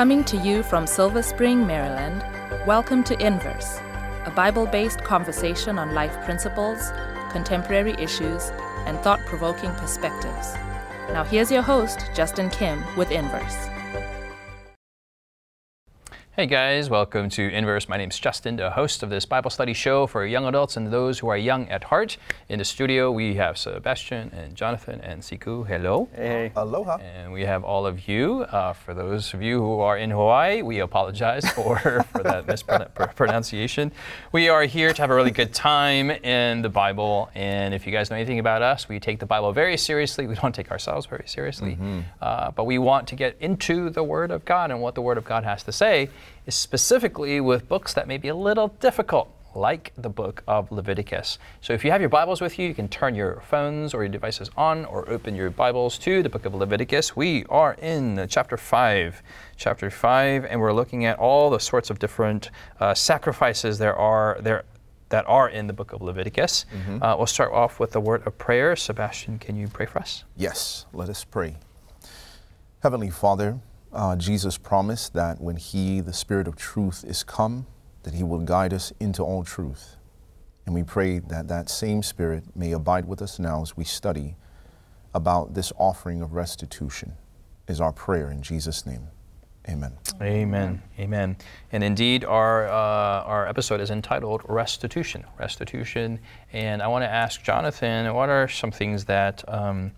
Coming to you from Silver Spring, Maryland, welcome to Inverse, a Bible based conversation on life principles, contemporary issues, and thought provoking perspectives. Now, here's your host, Justin Kim, with Inverse. Hey guys, welcome to Inverse. My name is Justin, the host of this Bible study show for young adults and those who are young at heart. In the studio, we have Sebastian and Jonathan and Siku. Hello. Hey. Aloha. And we have all of you. Uh, for those of you who are in Hawaii, we apologize for, for that mispronunciation. We are here to have a really good time in the Bible. And if you guys know anything about us, we take the Bible very seriously. We don't take ourselves very seriously. Mm-hmm. Uh, but we want to get into the Word of God and what the Word of God has to say is specifically with books that may be a little difficult, like the book of Leviticus. So if you have your Bibles with you, you can turn your phones or your devices on or open your Bibles to the book of Leviticus. We are in chapter 5. Chapter 5, and we're looking at all the sorts of different uh, sacrifices there are there that are in the book of Leviticus. Uh, we'll start off with the word of prayer. Sebastian, can you pray for us? Yes, let us pray. Heavenly Father, uh, Jesus promised that when He, the Spirit of truth, is come, that He will guide us into all truth. And we pray that that same Spirit may abide with us now as we study about this offering of restitution, is our prayer in Jesus' name. Amen. Amen. Amen. And indeed, our uh, our episode is entitled "Restitution." Restitution. And I want to ask Jonathan, what are some things that? Um,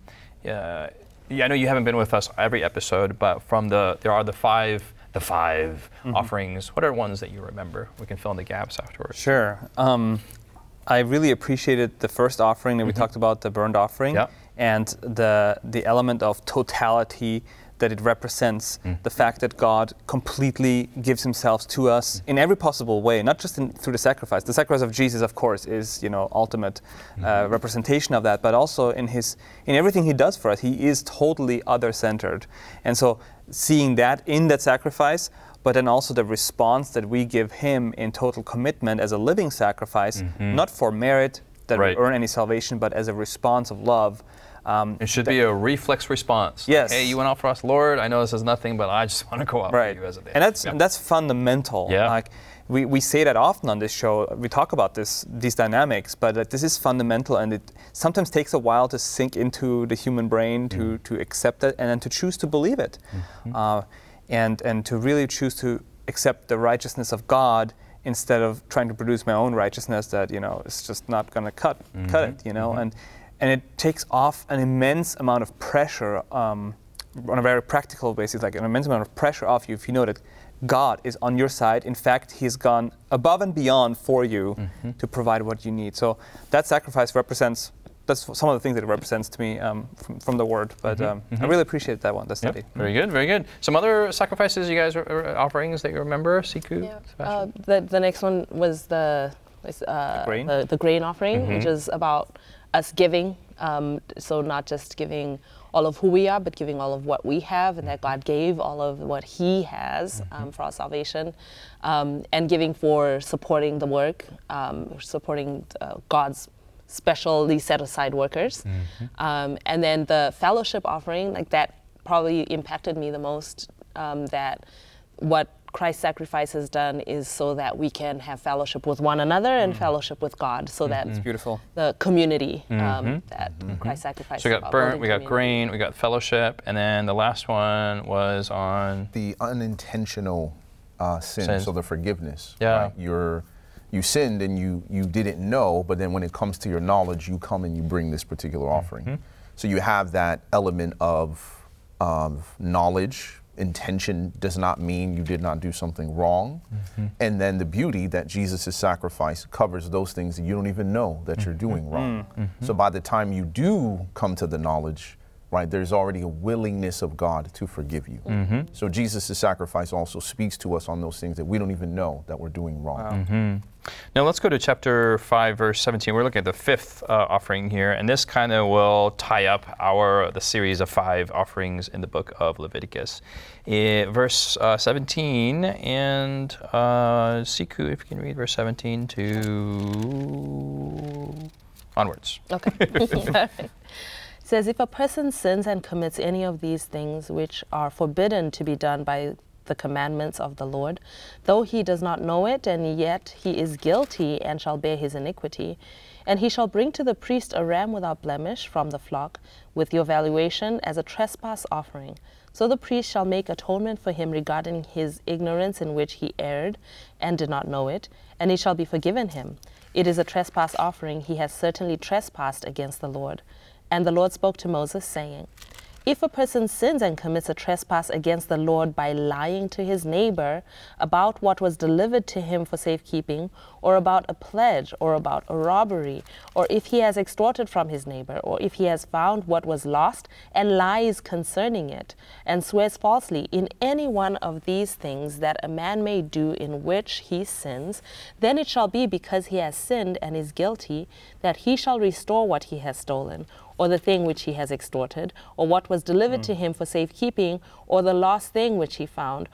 uh, yeah, I know you haven't been with us every episode, but from the there are the five the 5 offerings. What are ones that you remember? We can fill in the gaps afterwards. Sure. Um, I really appreciated the first offering that we talked about, the burned offering, Yeah. and the the element of totality that it represents. Mm. The fact that God completely gives Himself to us mm. in every possible way, not just in, through the sacrifice. The sacrifice of Jesus, of course, is you know ultimate uh, mm-hmm. representation of that, but also in His in everything He does for us, He is totally other-centered, and so seeing that in that sacrifice but then also the response that we give him in total commitment as a living sacrifice, mm-hmm. not for merit that Right. we earn any salvation, but as a response of love. Um, It should be a reflex response. Yes. Hey, you went out for us, Lord. I know this is nothing, but I just want to go out right, for you as a day. and that's that's fundamental. Yeah. Like we, we say that often on this show. We talk about this these dynamics, but that this is fundamental, and it sometimes takes a while to sink into the human brain to Mm-hmm. to accept it and then to choose to believe it, uh, and and to really choose to accept the righteousness of God instead of trying to produce my own righteousness that you know is just not going to cut Mm-hmm. cut it. You know, and and it takes off an immense amount of pressure. Um, on a very practical basis, like an immense amount of pressure off you if you know that God is on your side. In fact, He's gone above and beyond for you to provide what you need. So that sacrifice represents. That's some of the things that it represents to me um, from, from the Word. But um, I really appreciate that one, the Yep. study. Very good, very good. Some other sacrifices you guys are, are offerings that you remember, Siku? Yeah. Uh, the, the next one was the was, uh, grain? the, the grain offering, Mm-hmm. which is about us giving. Um, so not just giving all of who we are, but giving all of what we have, and that Mm-hmm. God gave all of what He has um, for our salvation, um, and giving for supporting the work, um, supporting uh, God's specially set aside workers, um, and then the fellowship offering, like that, probably impacted me the most. Um, that what Christ's sacrifice has done is so that we can have fellowship with one another and mm-hmm. fellowship with God, so mm-hmm. that It's beautiful. the community um, mm-hmm. that Christ sacrificed. so we got burnt, building we got community. grain, we got fellowship, and then the last one was on. The unintentional uh, sin, Sin. so the forgiveness. Yeah. Right? You're, you sinned and you, you didn't know, but then when it comes to your knowledge, you come and you bring this particular offering. So you have that element of, of knowledge. Intention does not mean you did not do something wrong. Mm-hmm. And then the beauty that Jesus' sacrifice covers those things that you don't even know that you're mm-hmm. doing wrong. Mm-hmm. So by the time you do come to the knowledge, right, there's already a willingness of God to forgive you. So Jesus' sacrifice also speaks to us on those things that we don't even know that we're doing wrong. Now let's go to chapter 5, verse 17. We're looking at the fifth uh, offering here, and this kind of will tie up our the series of five offerings in the book of Leviticus. Eh, verse uh, 17, and uh, Siku, if you can read verse 17 to onwards. Okay. It says, if a person sins and commits any of these things which are forbidden to be done by the commandments of the Lord, though he does not know it, and yet he is guilty and shall bear his iniquity. And he shall bring to the priest a ram without blemish from the flock, with your valuation as a trespass offering. So the priest shall make atonement for him regarding his ignorance in which he erred and did not know it, and he shall be forgiven him. It is a trespass offering. He has certainly trespassed against the Lord. And the Lord spoke to Moses, saying, if a person sins and commits a trespass against the Lord by lying to his neighbor about what was delivered to him for safekeeping, or about a pledge, or about a robbery, or if he has extorted from his neighbor, or if he has found what was lost and lies concerning it, and swears falsely in any one of these things that a man may do in which he sins, then it shall be because he has sinned and is guilty that he shall restore what he has stolen or the thing which he has extorted, or what was delivered mm. to him for safekeeping, or the lost thing which he found,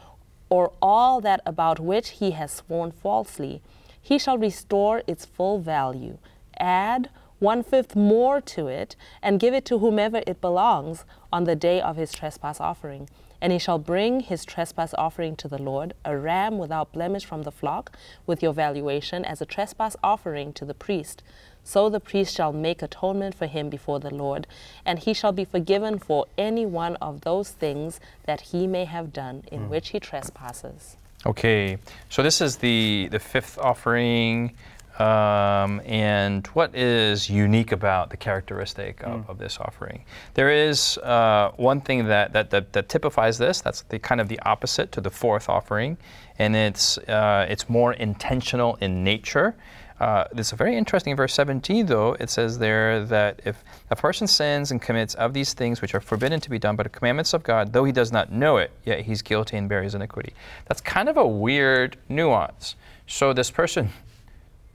or all that about which he has sworn falsely, he shall restore its full value. Add one fifth more to it, and give it to whomever it belongs on the day of his trespass offering. And he shall bring his trespass offering to the Lord, a ram without blemish from the flock, with your valuation, as a trespass offering to the priest. So the priest shall make atonement for him before the Lord, and he shall be forgiven for any one of those things that he may have done in mm. which he trespasses. Okay, so this is the, the fifth offering. Um, and what is unique about the characteristic of, mm. of this offering? There is uh, one thing that, that, that, that, typifies this. That's the kind of the opposite to the fourth offering, and it's uh, it's more intentional in nature. Uh, this is very interesting. Verse 17, though, it says there that if a person sins and commits of these things which are forbidden to be done by the commandments of God, though he does not know it, yet he's guilty and bears iniquity. That's kind of a weird nuance. So this person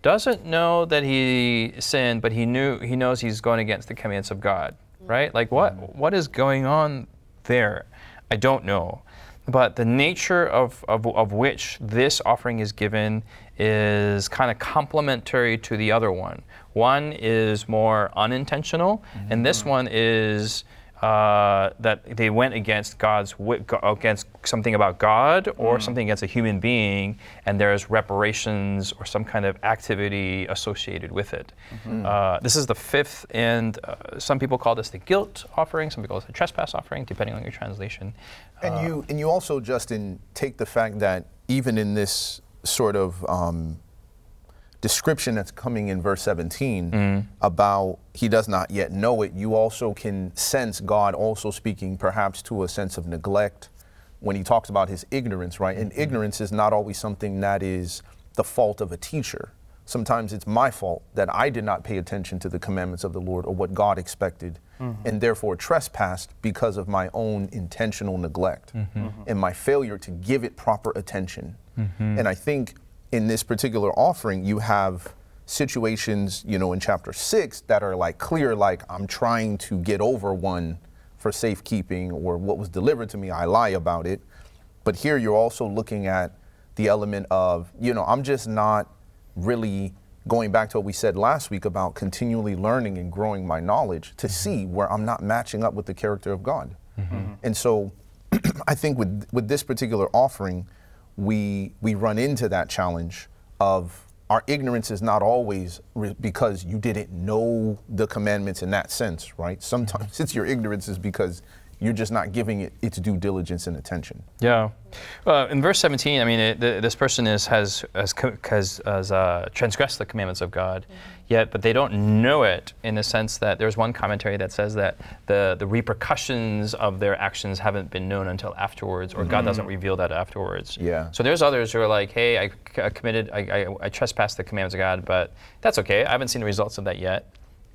doesn't know that he sinned, but he knew he knows he's going against the commands of God, right? Like what what is going on there? I don't know. But the nature of, of, of which this offering is given is kind of complementary to the other one. One is more unintentional, mm-hmm. and this mm-hmm. one is uh, that they went against God's against something about God or mm. something against a human being, and there's reparations or some kind of activity associated with it. Mm-hmm. Uh, this is the fifth, and uh, some people call this the guilt offering. Some people call it the trespass offering, depending on your translation. And you uh, and you also, Justin, take the fact that even in this sort of um, description that's coming in verse 17 mm. about he does not yet know it, you also can sense God also speaking perhaps to a sense of neglect when he talks about his ignorance, right? And mm-hmm. ignorance is not always something that is the fault of a teacher. Sometimes it's my fault that I did not pay attention to the commandments of the Lord or what God expected, mm-hmm. and therefore trespassed because of my own intentional neglect mm-hmm. and my failure to give it proper attention. Mm-hmm. And I think in this particular offering, you have situations, you know, in chapter six that are like clear, like I'm trying to get over one for safekeeping or what was delivered to me, I lie about it. But here you're also looking at the element of, you know, I'm just not really going back to what we said last week about continually learning and growing my knowledge to mm-hmm. see where I'm not matching up with the character of God. Mm-hmm. And so I think with, with this particular offering, we, we run into that challenge of our ignorance is not always re- because you didn't know the commandments in that sense, right? Sometimes it's your ignorance is because you're just not giving it its due diligence and attention. Yeah. Uh, in verse 17, I mean, it, the, this person is, has, has, has, has uh, transgressed the commandments of God, mm-hmm. yet, but they don't know it in the sense that there's one commentary that says that the, the repercussions of their actions haven't been known until afterwards, or mm-hmm. God doesn't reveal that afterwards. Yeah. So there's others who are like, hey, I, I committed, I, I, I trespassed the commandments of God, but that's okay. I haven't seen the results of that yet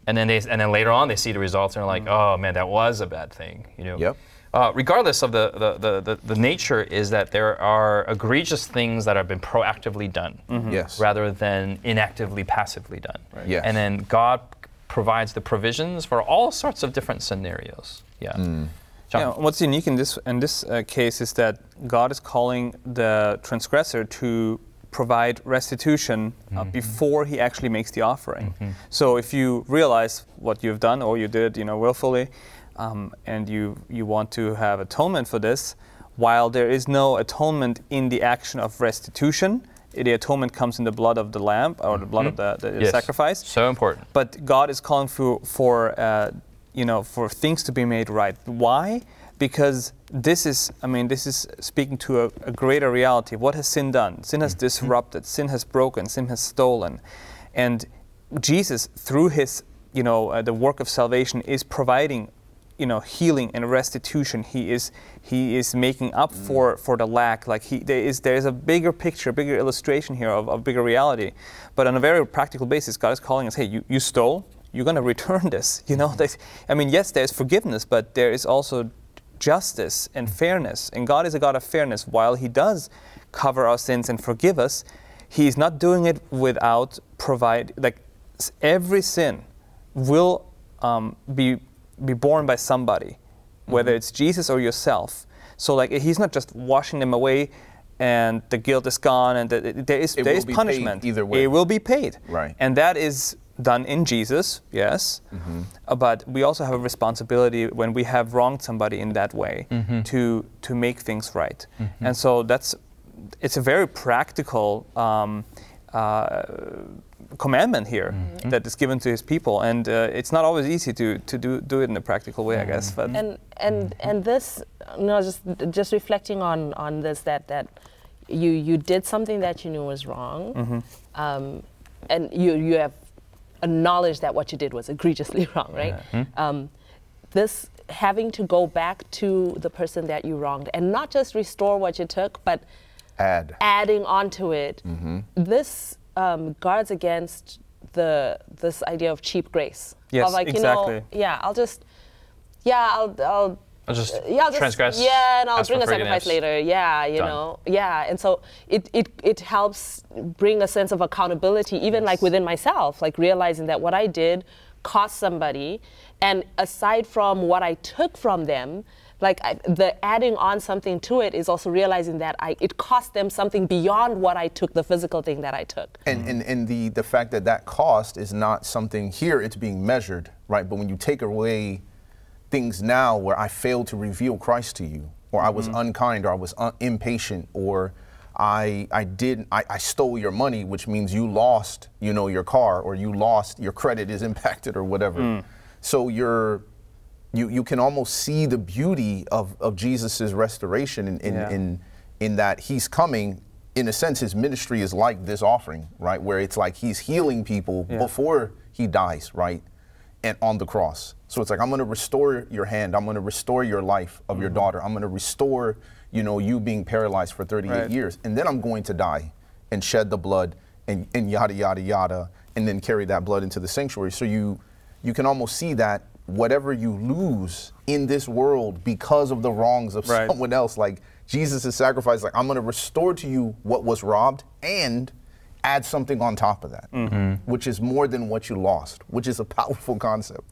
and then they and then later on they see the results and they're like, mm. oh man, that was a bad thing, you know. Yep. Uh, regardless of the, the, the, the, the nature is that there are egregious things that have been proactively done mm-hmm. yes. rather than inactively passively done right. yes. and then god provides the provisions for all sorts of different scenarios yeah mm. Yeah, what's unique in this in this uh, case is that God is calling the transgressor to provide restitution uh, mm-hmm. before he actually makes the offering. Mm-hmm. So if you realize what you've done or you did, you know, willfully, um, and you you want to have atonement for this, while there is no atonement in the action of restitution, the atonement comes in the blood of the lamb or the blood of the, the Yes. sacrifice. So important. But God is calling for, for uh, you know, for things to be made right. Why? Because this is, I mean, this is speaking to a, a greater reality. What has sin done? Sin has mm-hmm. disrupted. Sin has broken. Sin has stolen, and Jesus, through His, you know, uh, the work of salvation, is providing, you know, healing and restitution. He is, He is making up mm. for for the lack. Like He, there is, there is a bigger picture, bigger illustration here of, of bigger reality. But on a very practical basis, God is calling us, hey, you, you stole, you're going to return this. You know, mm. There's- I mean, yes, there's forgiveness, but there is also justice and fairness. And God is a God of fairness. While He does cover our sins and forgive us, He is not doing it without provide. Like every sin will um, be be borne by somebody, whether it's Jesus or yourself. So like He's not just washing them away. And the guilt is gone, and the, there is It there is punishment. either way. It will be paid. Right. And that is done in Jesus, yes. Uh, but we also have a responsibility when we have wronged somebody in that way to to make things right. And so that's it's a very practical um, uh, commandment here that is given to His people, and uh, it's not always easy to to do do it in a practical way, I guess. But and and and this you know just just reflecting on on this that that you you did something that you knew was wrong. Um, and you you have acknowledged that what you did was egregiously wrong right? Um, this having to go back to the person that you wronged and not just restore what you took but Add. adding onto it this um, guards against the this idea of cheap grace. Yes, of like you know exactly. yeah i'll just yeah i'll i'll I'll just uh, yeah, I'll just, transgress. Yeah, and I'll ask bring for a sacrifice later. Yeah, you Done. know. Yeah, and so it, it it helps bring a sense of accountability, even like within myself, like realizing that what I did cost somebody, and aside from what I took from them. Like I, the adding on something to it is also realizing that I, it cost them something beyond what I took, the physical thing that I took. And, and, and the, the fact that that cost is not something here, it's being measured, right? But when you take away things now where I failed to reveal Christ to you, or I was mm-hmm. unkind, or I was un- impatient, or I, I did I, I stole your money, which means you lost, you know, your car, or you lost your credit is impacted, or whatever. Mm. So you're you, you can almost see the beauty of, of Jesus' restoration in, in, Yeah. in, in that he's coming. In a sense, his ministry is like this offering, right? Where it's like he's healing people before he dies, right? And on the cross. So it's like, I'm going to restore your hand. I'm going to restore your life of Mm-hmm. your daughter. I'm going to restore, you know, you being paralyzed for 38 Right. years. And then I'm going to die and shed the blood and, and yada, yada, yada, and then carry that blood into the sanctuary. So you, you can almost see that whatever you lose in this world because of the wrongs of Right. someone else, like Jesus' sacrifice, like I'm going to restore to you what was robbed and add something on top of that, mm-hmm. which is more than what you lost, which is a powerful concept.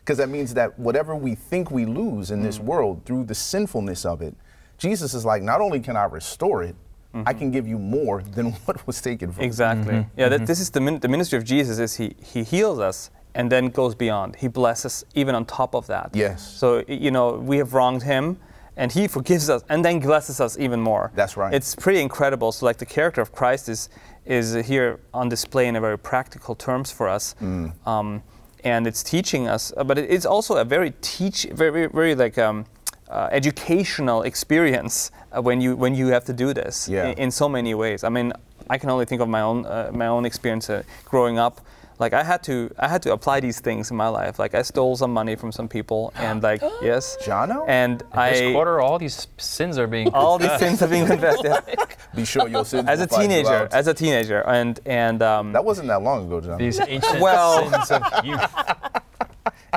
Because that means that whatever we think we lose in this mm. world through the sinfulness of it, Jesus is like, not only can I restore it, I mm-hmm. can give you more than what was taken from you. Exactly. Mm-hmm. Yeah, that, this is the, min- the ministry of Jesus is he, he heals us and then goes beyond. He blesses even on top of that. Yes. So, you know, we have wronged him and he forgives us and then blesses us even more. That's right. It's pretty incredible. So like the character of Christ is, is here on display in a very practical terms for us. Mm. Um, and it's teaching us, uh, but it's also a very teach, very, very, like um, uh, educational experience uh, when you when you have to do this Yeah. in, in so many ways. I mean, I can only think of my own uh, my own experience uh, growing up. Like I had to I had to apply these things in my life. Like I stole some money from some people, and like yes, Jono? and This I this quarter, all these sins are being all these sins are being confessed yeah. Be sure your sins as a will you teenager. out. As a teenager, and and um, that wasn't that long ago, John. These ancient Well- sins of youth.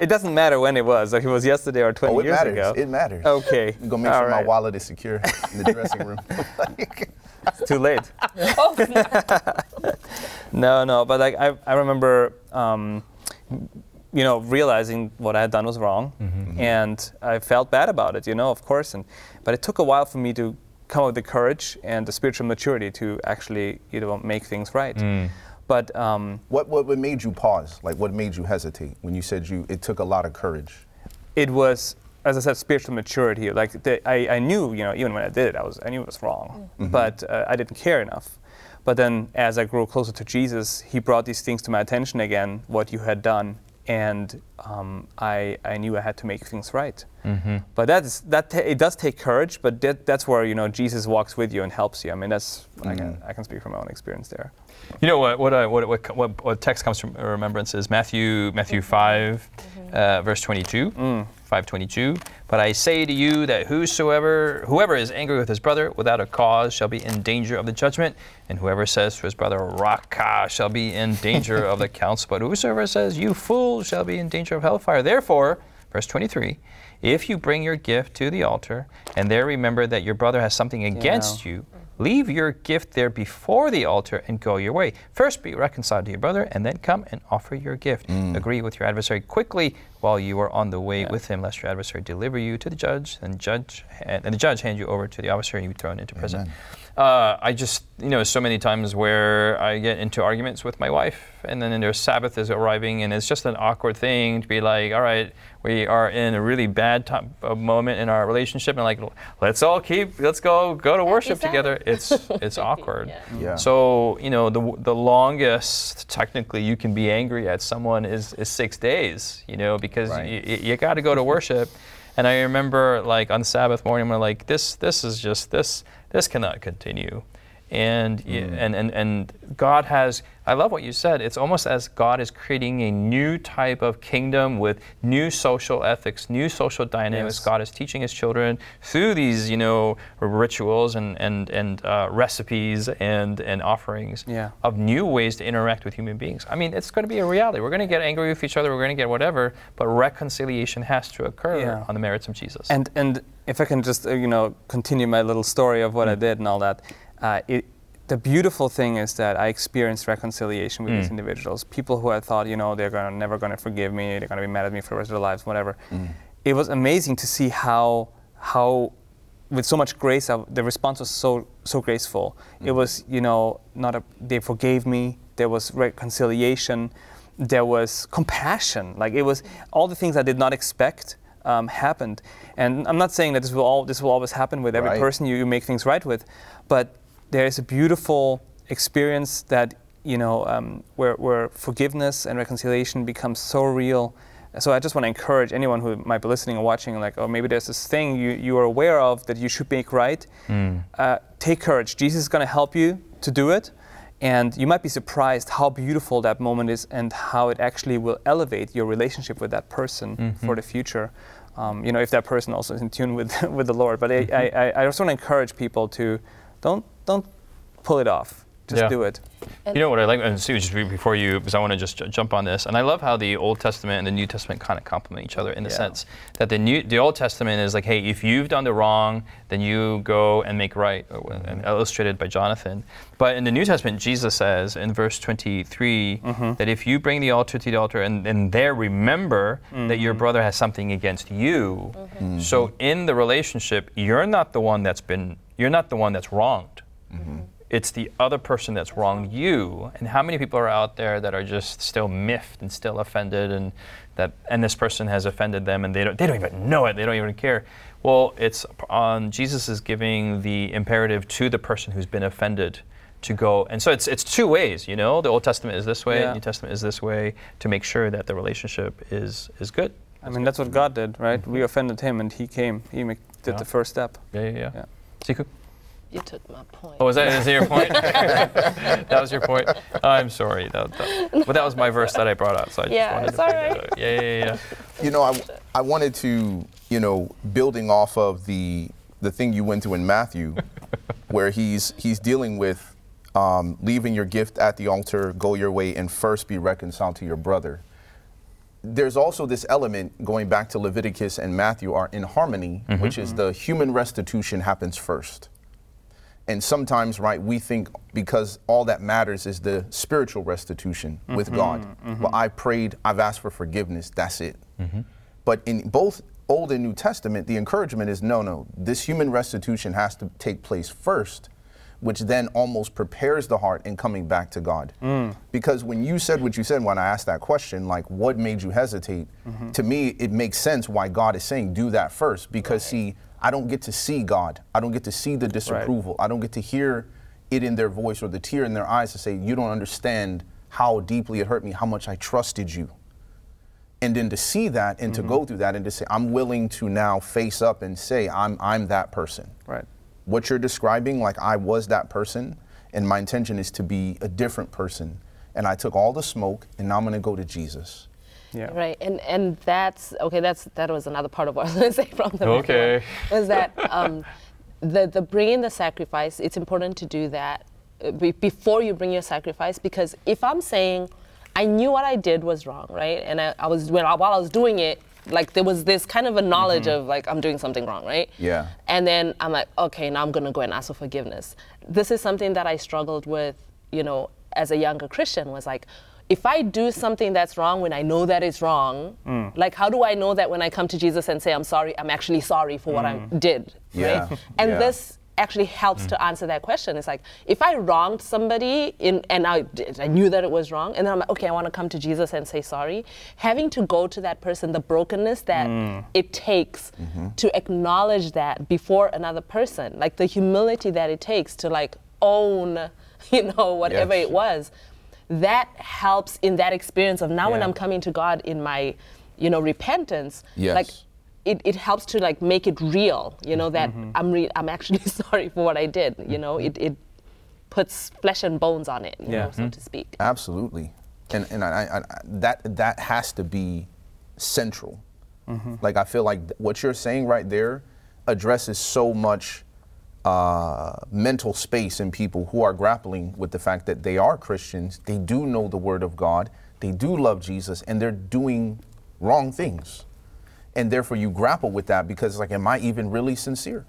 it doesn't matter when it was. Like it was yesterday or 20 oh, it years matters. ago. It matters. Okay. I'm gonna make All sure my wallet is secure in the dressing room. It's too late. No, no, but like I, I remember, um, you know, realizing what I had done was wrong, and I felt bad about it, you know, of course, and but it took a while for me to come up with the courage and the spiritual maturity to actually, you know, make things right. But um, what, what what made you pause? Like what made you hesitate when you said you it took a lot of courage? it was as I said, spiritual maturity. Like the, I, I knew, you know, even when I did it, I was I knew it was wrong, but uh, I didn't care enough. But then, as I grew closer to Jesus, He brought these things to my attention again, what you had done, and um, I, I knew I had to make things right. But that is that ta- it does take courage, but that, that's where you know Jesus walks with you and helps you. I mean, that's I can I can speak from my own experience there. You know what? What, uh, what, what, what, what text comes from remembrance is Matthew Matthew 5 uh, verse 22. 522. But I say to you that whosoever whoever is angry with his brother without a cause shall be in danger of the judgment, and whoever says to his brother Raca shall be in danger of the council. But whosoever says you fool shall be in danger of hellfire. Therefore, verse 23. If you bring your gift to the altar and there remember that your brother has something against you, Leave your gift there before the altar and go your way. First be reconciled to your brother, and then come and offer your gift. Mm. Agree with your adversary quickly while you are on the way with him, lest your adversary deliver you to the judge, and judge and, the judge hand you over to the officer, and you be thrown into prison. Uh, I just, you know, so many times where I get into arguments with my wife, and then their Sabbath is arriving, and it's just an awkward thing to be like, all right, we are in a really bad time, uh, moment in our relationship, and like, let's all keep, let's go, go to worship Sabbath. together. It's, it's awkward. Yeah. Yeah. So, you know, the, the longest technically you can be angry at someone is, is six days, you know, because Right. you, you got to go to worship. And I remember like on Sabbath morning, we're like, this, this is just, this, this cannot continue. And, y and, and, and God has, I love what you said. It's almost as God is creating a new type of kingdom with new social ethics, new social dynamics. Yes. God is teaching his children through these, you know, rituals and, and, and uh, recipes and, and offerings Yeah. of new ways to interact with human beings. I mean, it's going to be a reality. We're going to get angry with each other. We're going to get whatever, but reconciliation has to occur Yeah. on the merits of Jesus. And and if I can just uh, you know continue my little story of what I did and all that, uh, it, the beautiful thing is that I experienced reconciliation with these individuals. People who I thought you know they're gonna, never going to forgive me, they're going to be mad at me for the rest of their lives, whatever. It was amazing to see how how with so much grace, I, the response was so so graceful. It was you know not a they forgave me. There was reconciliation. There was compassion. Like it was all the things I did not expect um, happened. And I'm not saying that this will all this will always happen with every Right. person you, you make things right with, but there is a beautiful experience that you know um, where where forgiveness and reconciliation becomes so real. So I just want to encourage anyone who might be listening or watching, like, oh, maybe there's this thing you, you are aware of that you should make right. Uh, take courage. Jesus is going to help you to do it. And you might be surprised how beautiful that moment is and how it actually will elevate your relationship with that person for the future. Um, you know, if that person also is in tune with, with the Lord. But I, I, I, I just want to encourage people to don't, don't pull it off. Just Yeah. do it. You know what I like, and see, just before you, because I want to just j- jump on this, and I love how the Old Testament and the New Testament kind of complement each other in the Yeah. sense that the new, the Old Testament is like, hey, if you've done the wrong, then you go and make right, Mm-hmm. and illustrated by Jonathan. But in the New Testament, Jesus says in verse 23 Mm-hmm. that if you bring the altar to the altar and, and there remember that your Mm-hmm. brother has something against you, so in the relationship, you're not the one that's been, you're not the one that's wronged Mm-hmm. it's the other person that's wronged you. And how many people are out there that are just still miffed and still offended, and that and this person has offended them, and they don't they don't even know it. They don't even care. Well, it's on Jesus is giving the imperative to the person who's been offended to go. And so it's it's two ways. You know, the Old Testament is this way, Yeah. New Testament is this way to make sure that the relationship is is good. I mean, that's what God did, right? We mm-hmm. offended him and he came. He did Yeah. the first step. Yeah, yeah, yeah. Yeah. Siku? You took my point. Oh, was that, is that your point? that was your point. I'm sorry. That, that, but that was my verse that I brought out, so I just Yeah, wanted it's to bring all that out. Yeah, yeah, yeah. You know, I, I wanted to, you know, building off of the the thing you went to in Matthew, where he's he's dealing with um, leaving your gift at the altar, go your way, and first be reconciled to your brother. There's also this element going back to Leviticus and Matthew are in harmony, which is the human restitution happens first. And sometimes, right, we think because all that matters is the spiritual restitution with mm-hmm. God. Mm-hmm. Well, I prayed, I've asked for forgiveness, that's it. Mm-hmm. But in both Old and New Testament, the encouragement is no, no, this human restitution has to take place first which then almost prepares the heart in coming back to God. Mm. Because when you said what you said when I asked that question, like what made you hesitate, to me, it makes sense why God is saying do that first. Because, see, I don't get to see God, I don't get to see the disapproval, I don't get to hear it in their voice or the tear in their eyes to say, You don't understand how deeply it hurt me, how much I trusted you. And then to see that and to mm-hmm. go through that and to say i'm willing to now face up and say i'm i'm that person. Right. what you're describing like i was that person and my intention is to be a different person. And i took all the smoke and now i'm going to go to jesus Yeah. Right, and and that's okay. That's that was another part of what I was going to say from the Okay. before, was that um, the the bringing the sacrifice. It's important to do that uh, before you bring your sacrifice because if I'm saying I knew what I did was wrong, right, and I, I was when I, while I was doing it, like there was this kind of a knowledge of like I'm doing something wrong, right? Yeah. And then I'm like, okay, now I'm gonna go and ask for forgiveness. This is something that I struggled with, you know, as a younger Christian was like, if I do something that's wrong when I know that it's wrong, mm. like how do I know that when I come to Jesus and say I'm sorry, I'm actually sorry for what I mm. did, Yeah, right? And yeah. this actually helps to mm. answer that question. It's like if I wronged somebody in and I did, I knew that it was wrong, and then I'm like, okay, I want to come to Jesus and say sorry. Having to go to that person, the brokenness that it takes mm-hmm. to acknowledge that before another person, like the humility that it takes to like own, you know, whatever Yes. it was, that helps in that experience of now when I'm coming to God in my, you know, repentance, Yes. like it, it helps to like make it real, you know, that mm-hmm. I'm re- I'm actually sorry for what I did, you know, mm-hmm. it, it puts flesh and bones on it, you Yeah. know, so mm-hmm. to speak. absolutely. And and I, I, I, that that has to be central. Like i feel like th- what you're saying right there addresses so much uh, mental space in people who are grappling with the fact that they are Christians, they do know the Word of God, they do love Jesus, and they're doing wrong things. And therefore, you grapple with that because, like, am I even really sincere?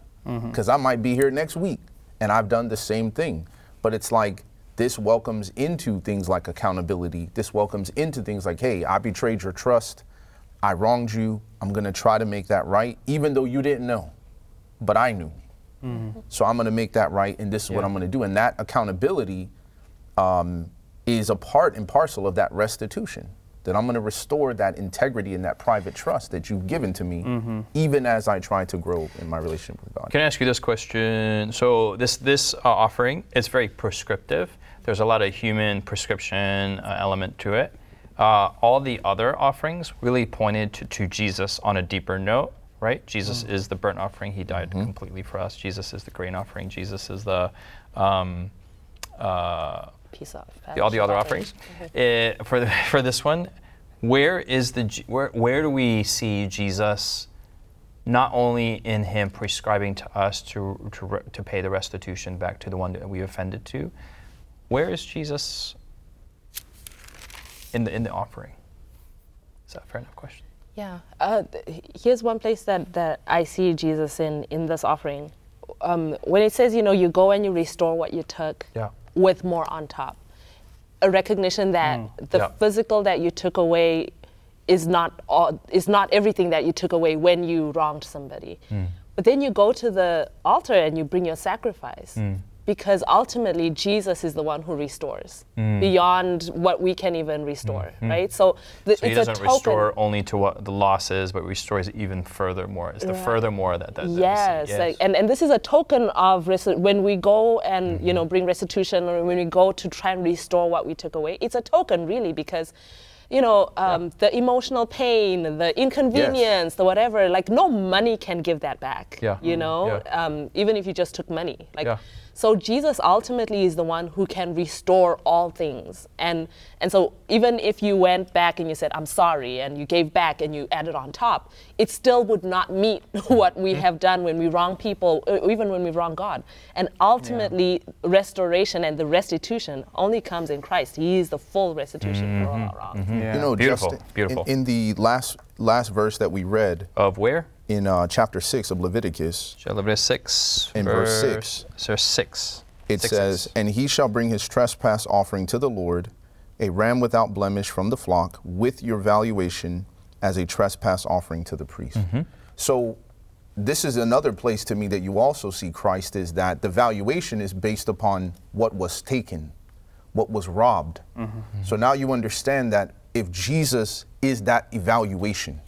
Because I might be here next week and I've done the same thing. But it's like this welcomes into things like accountability. This welcomes into things like, hey, I betrayed your trust. I wronged you. I'm going to try to make that right, even though you didn't know, but I knew. So I'm going to make that right, and this is what I'm going to do. And that accountability um, is a part and parcel of that restitution. That I'm going to restore that integrity and that private trust that you've given to me, even as I try to grow in my relationship with God. Can I ask you this question? So this this uh, offering is very prescriptive. There's a lot of human prescription uh, element to it. Uh, all the other offerings really pointed to, to Jesus on a deeper note, right? Jesus is the burnt offering; He died completely for us. Jesus is the grain offering. Jesus is the um, uh, Peace off. the, all the other offerings. Uh, for the, for this one, where is the where where do we see Jesus? Not only in Him prescribing to us to to, re- to pay the restitution back to the one that we offended to, where is Jesus in the in the offering? Is that a fair enough question? Yeah. Uh, here's one place that, that I see Jesus in, in this offering. Um, when it says, you know, you go and you restore what you took Yeah. with more on top. A recognition that the Yeah. physical that you took away is not all, is not everything that you took away when you wronged somebody. But then you go to the altar and you bring your sacrifice. Because ultimately, Jesus is the one who restores beyond what we can even restore, right? So, the, So He doesn't token. restore only to what the loss is, but restores even furthermore. It's the furthermore that we see. yes, Like, and, and this is a token of resti- when we go and Mm-hmm. you know bring restitution or when we go to try and restore what we took away it's a token really because you know um, the emotional pain the inconvenience the whatever like no money can give that back Yeah. you know Yeah. um, even if you just took money like Yeah. So Jesus ultimately is the one who can restore all things. And and so even if you went back and you said I'm sorry and you gave back and you added on top, it still would not meet what we mm-hmm. have done when we wrong people or even when we wrong God. And ultimately restoration and the restitution only comes in Christ. He is the full restitution for mm-hmm. all our wrongs. Mm-hmm. Yeah. You know, Beautiful, Justin, in- beautiful. In, the last last verse that we read Of where? In uh, chapter six of Leviticus, Leviticus 6. In verse six. Verse 6. it Six, says, six. "And he shall bring his trespass offering to the Lord, a ram without blemish from the flock, with your valuation as a trespass offering to the priest." Mm-hmm. So, this is another place to me that you also see Christ is that the valuation is based upon what was taken, what was robbed. So now you understand that if Jesus is that evaluation,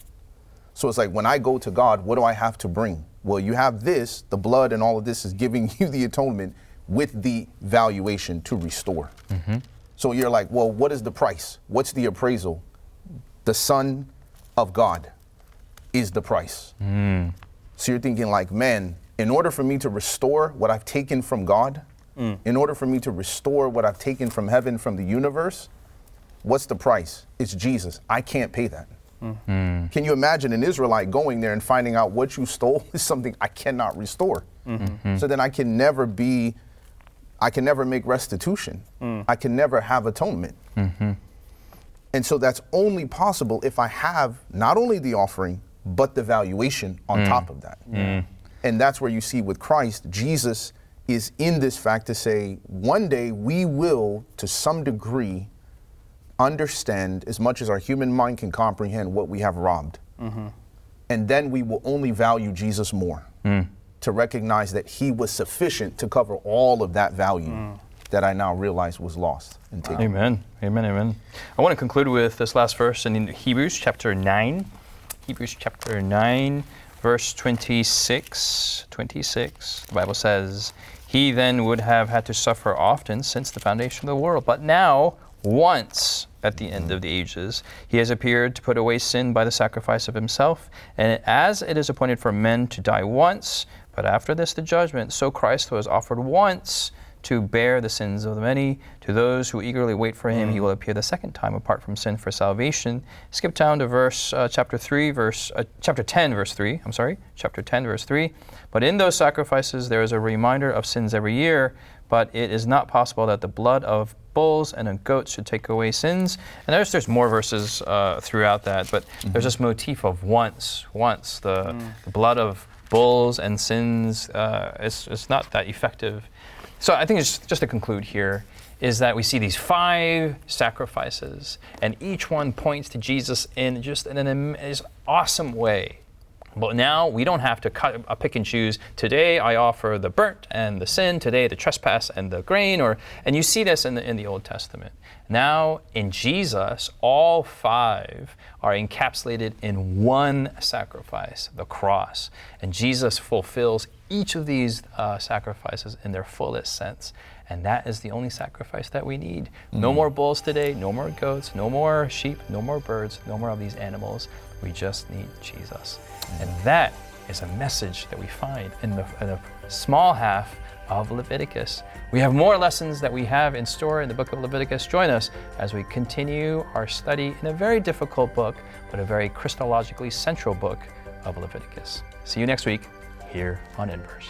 so it's like when I go to God, what do I have to bring? Well, you have this, the blood and all of this is giving you the atonement with the valuation to restore. Mm-hmm. So you're like, well, what is the price? What's the appraisal? The Son of God is the price. Mm. So you're thinking, like, man, in order for me to restore what I've taken from God, mm. in order for me to restore what I've taken from heaven, from the universe, what's the price? It's Jesus. I can't pay that. Mm. Can you imagine an Israelite going there and finding out what you stole is something I cannot restore? Mm-hmm. Mm-hmm. So then I can never be, I can never make restitution. Mm. I can never have atonement. Mm-hmm. And so that's only possible if I have not only the offering, but the valuation on mm. top of that. And that's where you see with Christ, Jesus is in this fact to say, one day we will, to some degree, understand as much as our human mind can comprehend what we have robbed. Mm-hmm. And then we will only value Jesus more mm. to recognize that he was sufficient to cover all of that value mm. that I now realize was lost and taken. Amen. Amen. Amen. I want to conclude with this last verse in Hebrews chapter 9. Hebrews chapter 9, verse 26. 26. The Bible says, He then would have had to suffer often since the foundation of the world. But now, once at the end of the ages, He has appeared to put away sin by the sacrifice of Himself. And as it is appointed for men to die once, but after this the judgment, so Christ was offered once to bear the sins of the many. To those who eagerly wait for him, he will appear the second time apart from sin for salvation. Skip down to verse uh, chapter 3, verse uh, chapter 10, verse 3. I'm sorry, chapter 10, verse 3. But in those sacrifices there is a reminder of sins every year, but it is not possible that the blood of bulls and of goats should take away sins. And there's there's more verses uh, throughout that, but there's this motif of once, once the, the blood of bulls and sins. Uh, it's, it's not that effective. So I think it's just to conclude here is that we see these five sacrifices, and each one points to Jesus in just in an is awesome way. But now we don't have to cut, uh, pick and choose. Today I offer the burnt and the sin. Today the trespass and the grain. Or and you see this in the in the Old Testament. Now in Jesus, all five are encapsulated in one sacrifice, the cross, and Jesus fulfills each of these uh, sacrifices in their fullest sense. And that is the only sacrifice that we need. No more bulls today, no more goats, no more sheep, no more birds, no more of these animals. We just need Jesus. And that is a message that we find in the, in the small half of Leviticus. We have more lessons that we have in store in the book of Leviticus. Join us as we continue our study in a very difficult book, but a very Christologically central book of Leviticus. See you next week here on Inverse.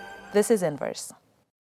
this is Inverse.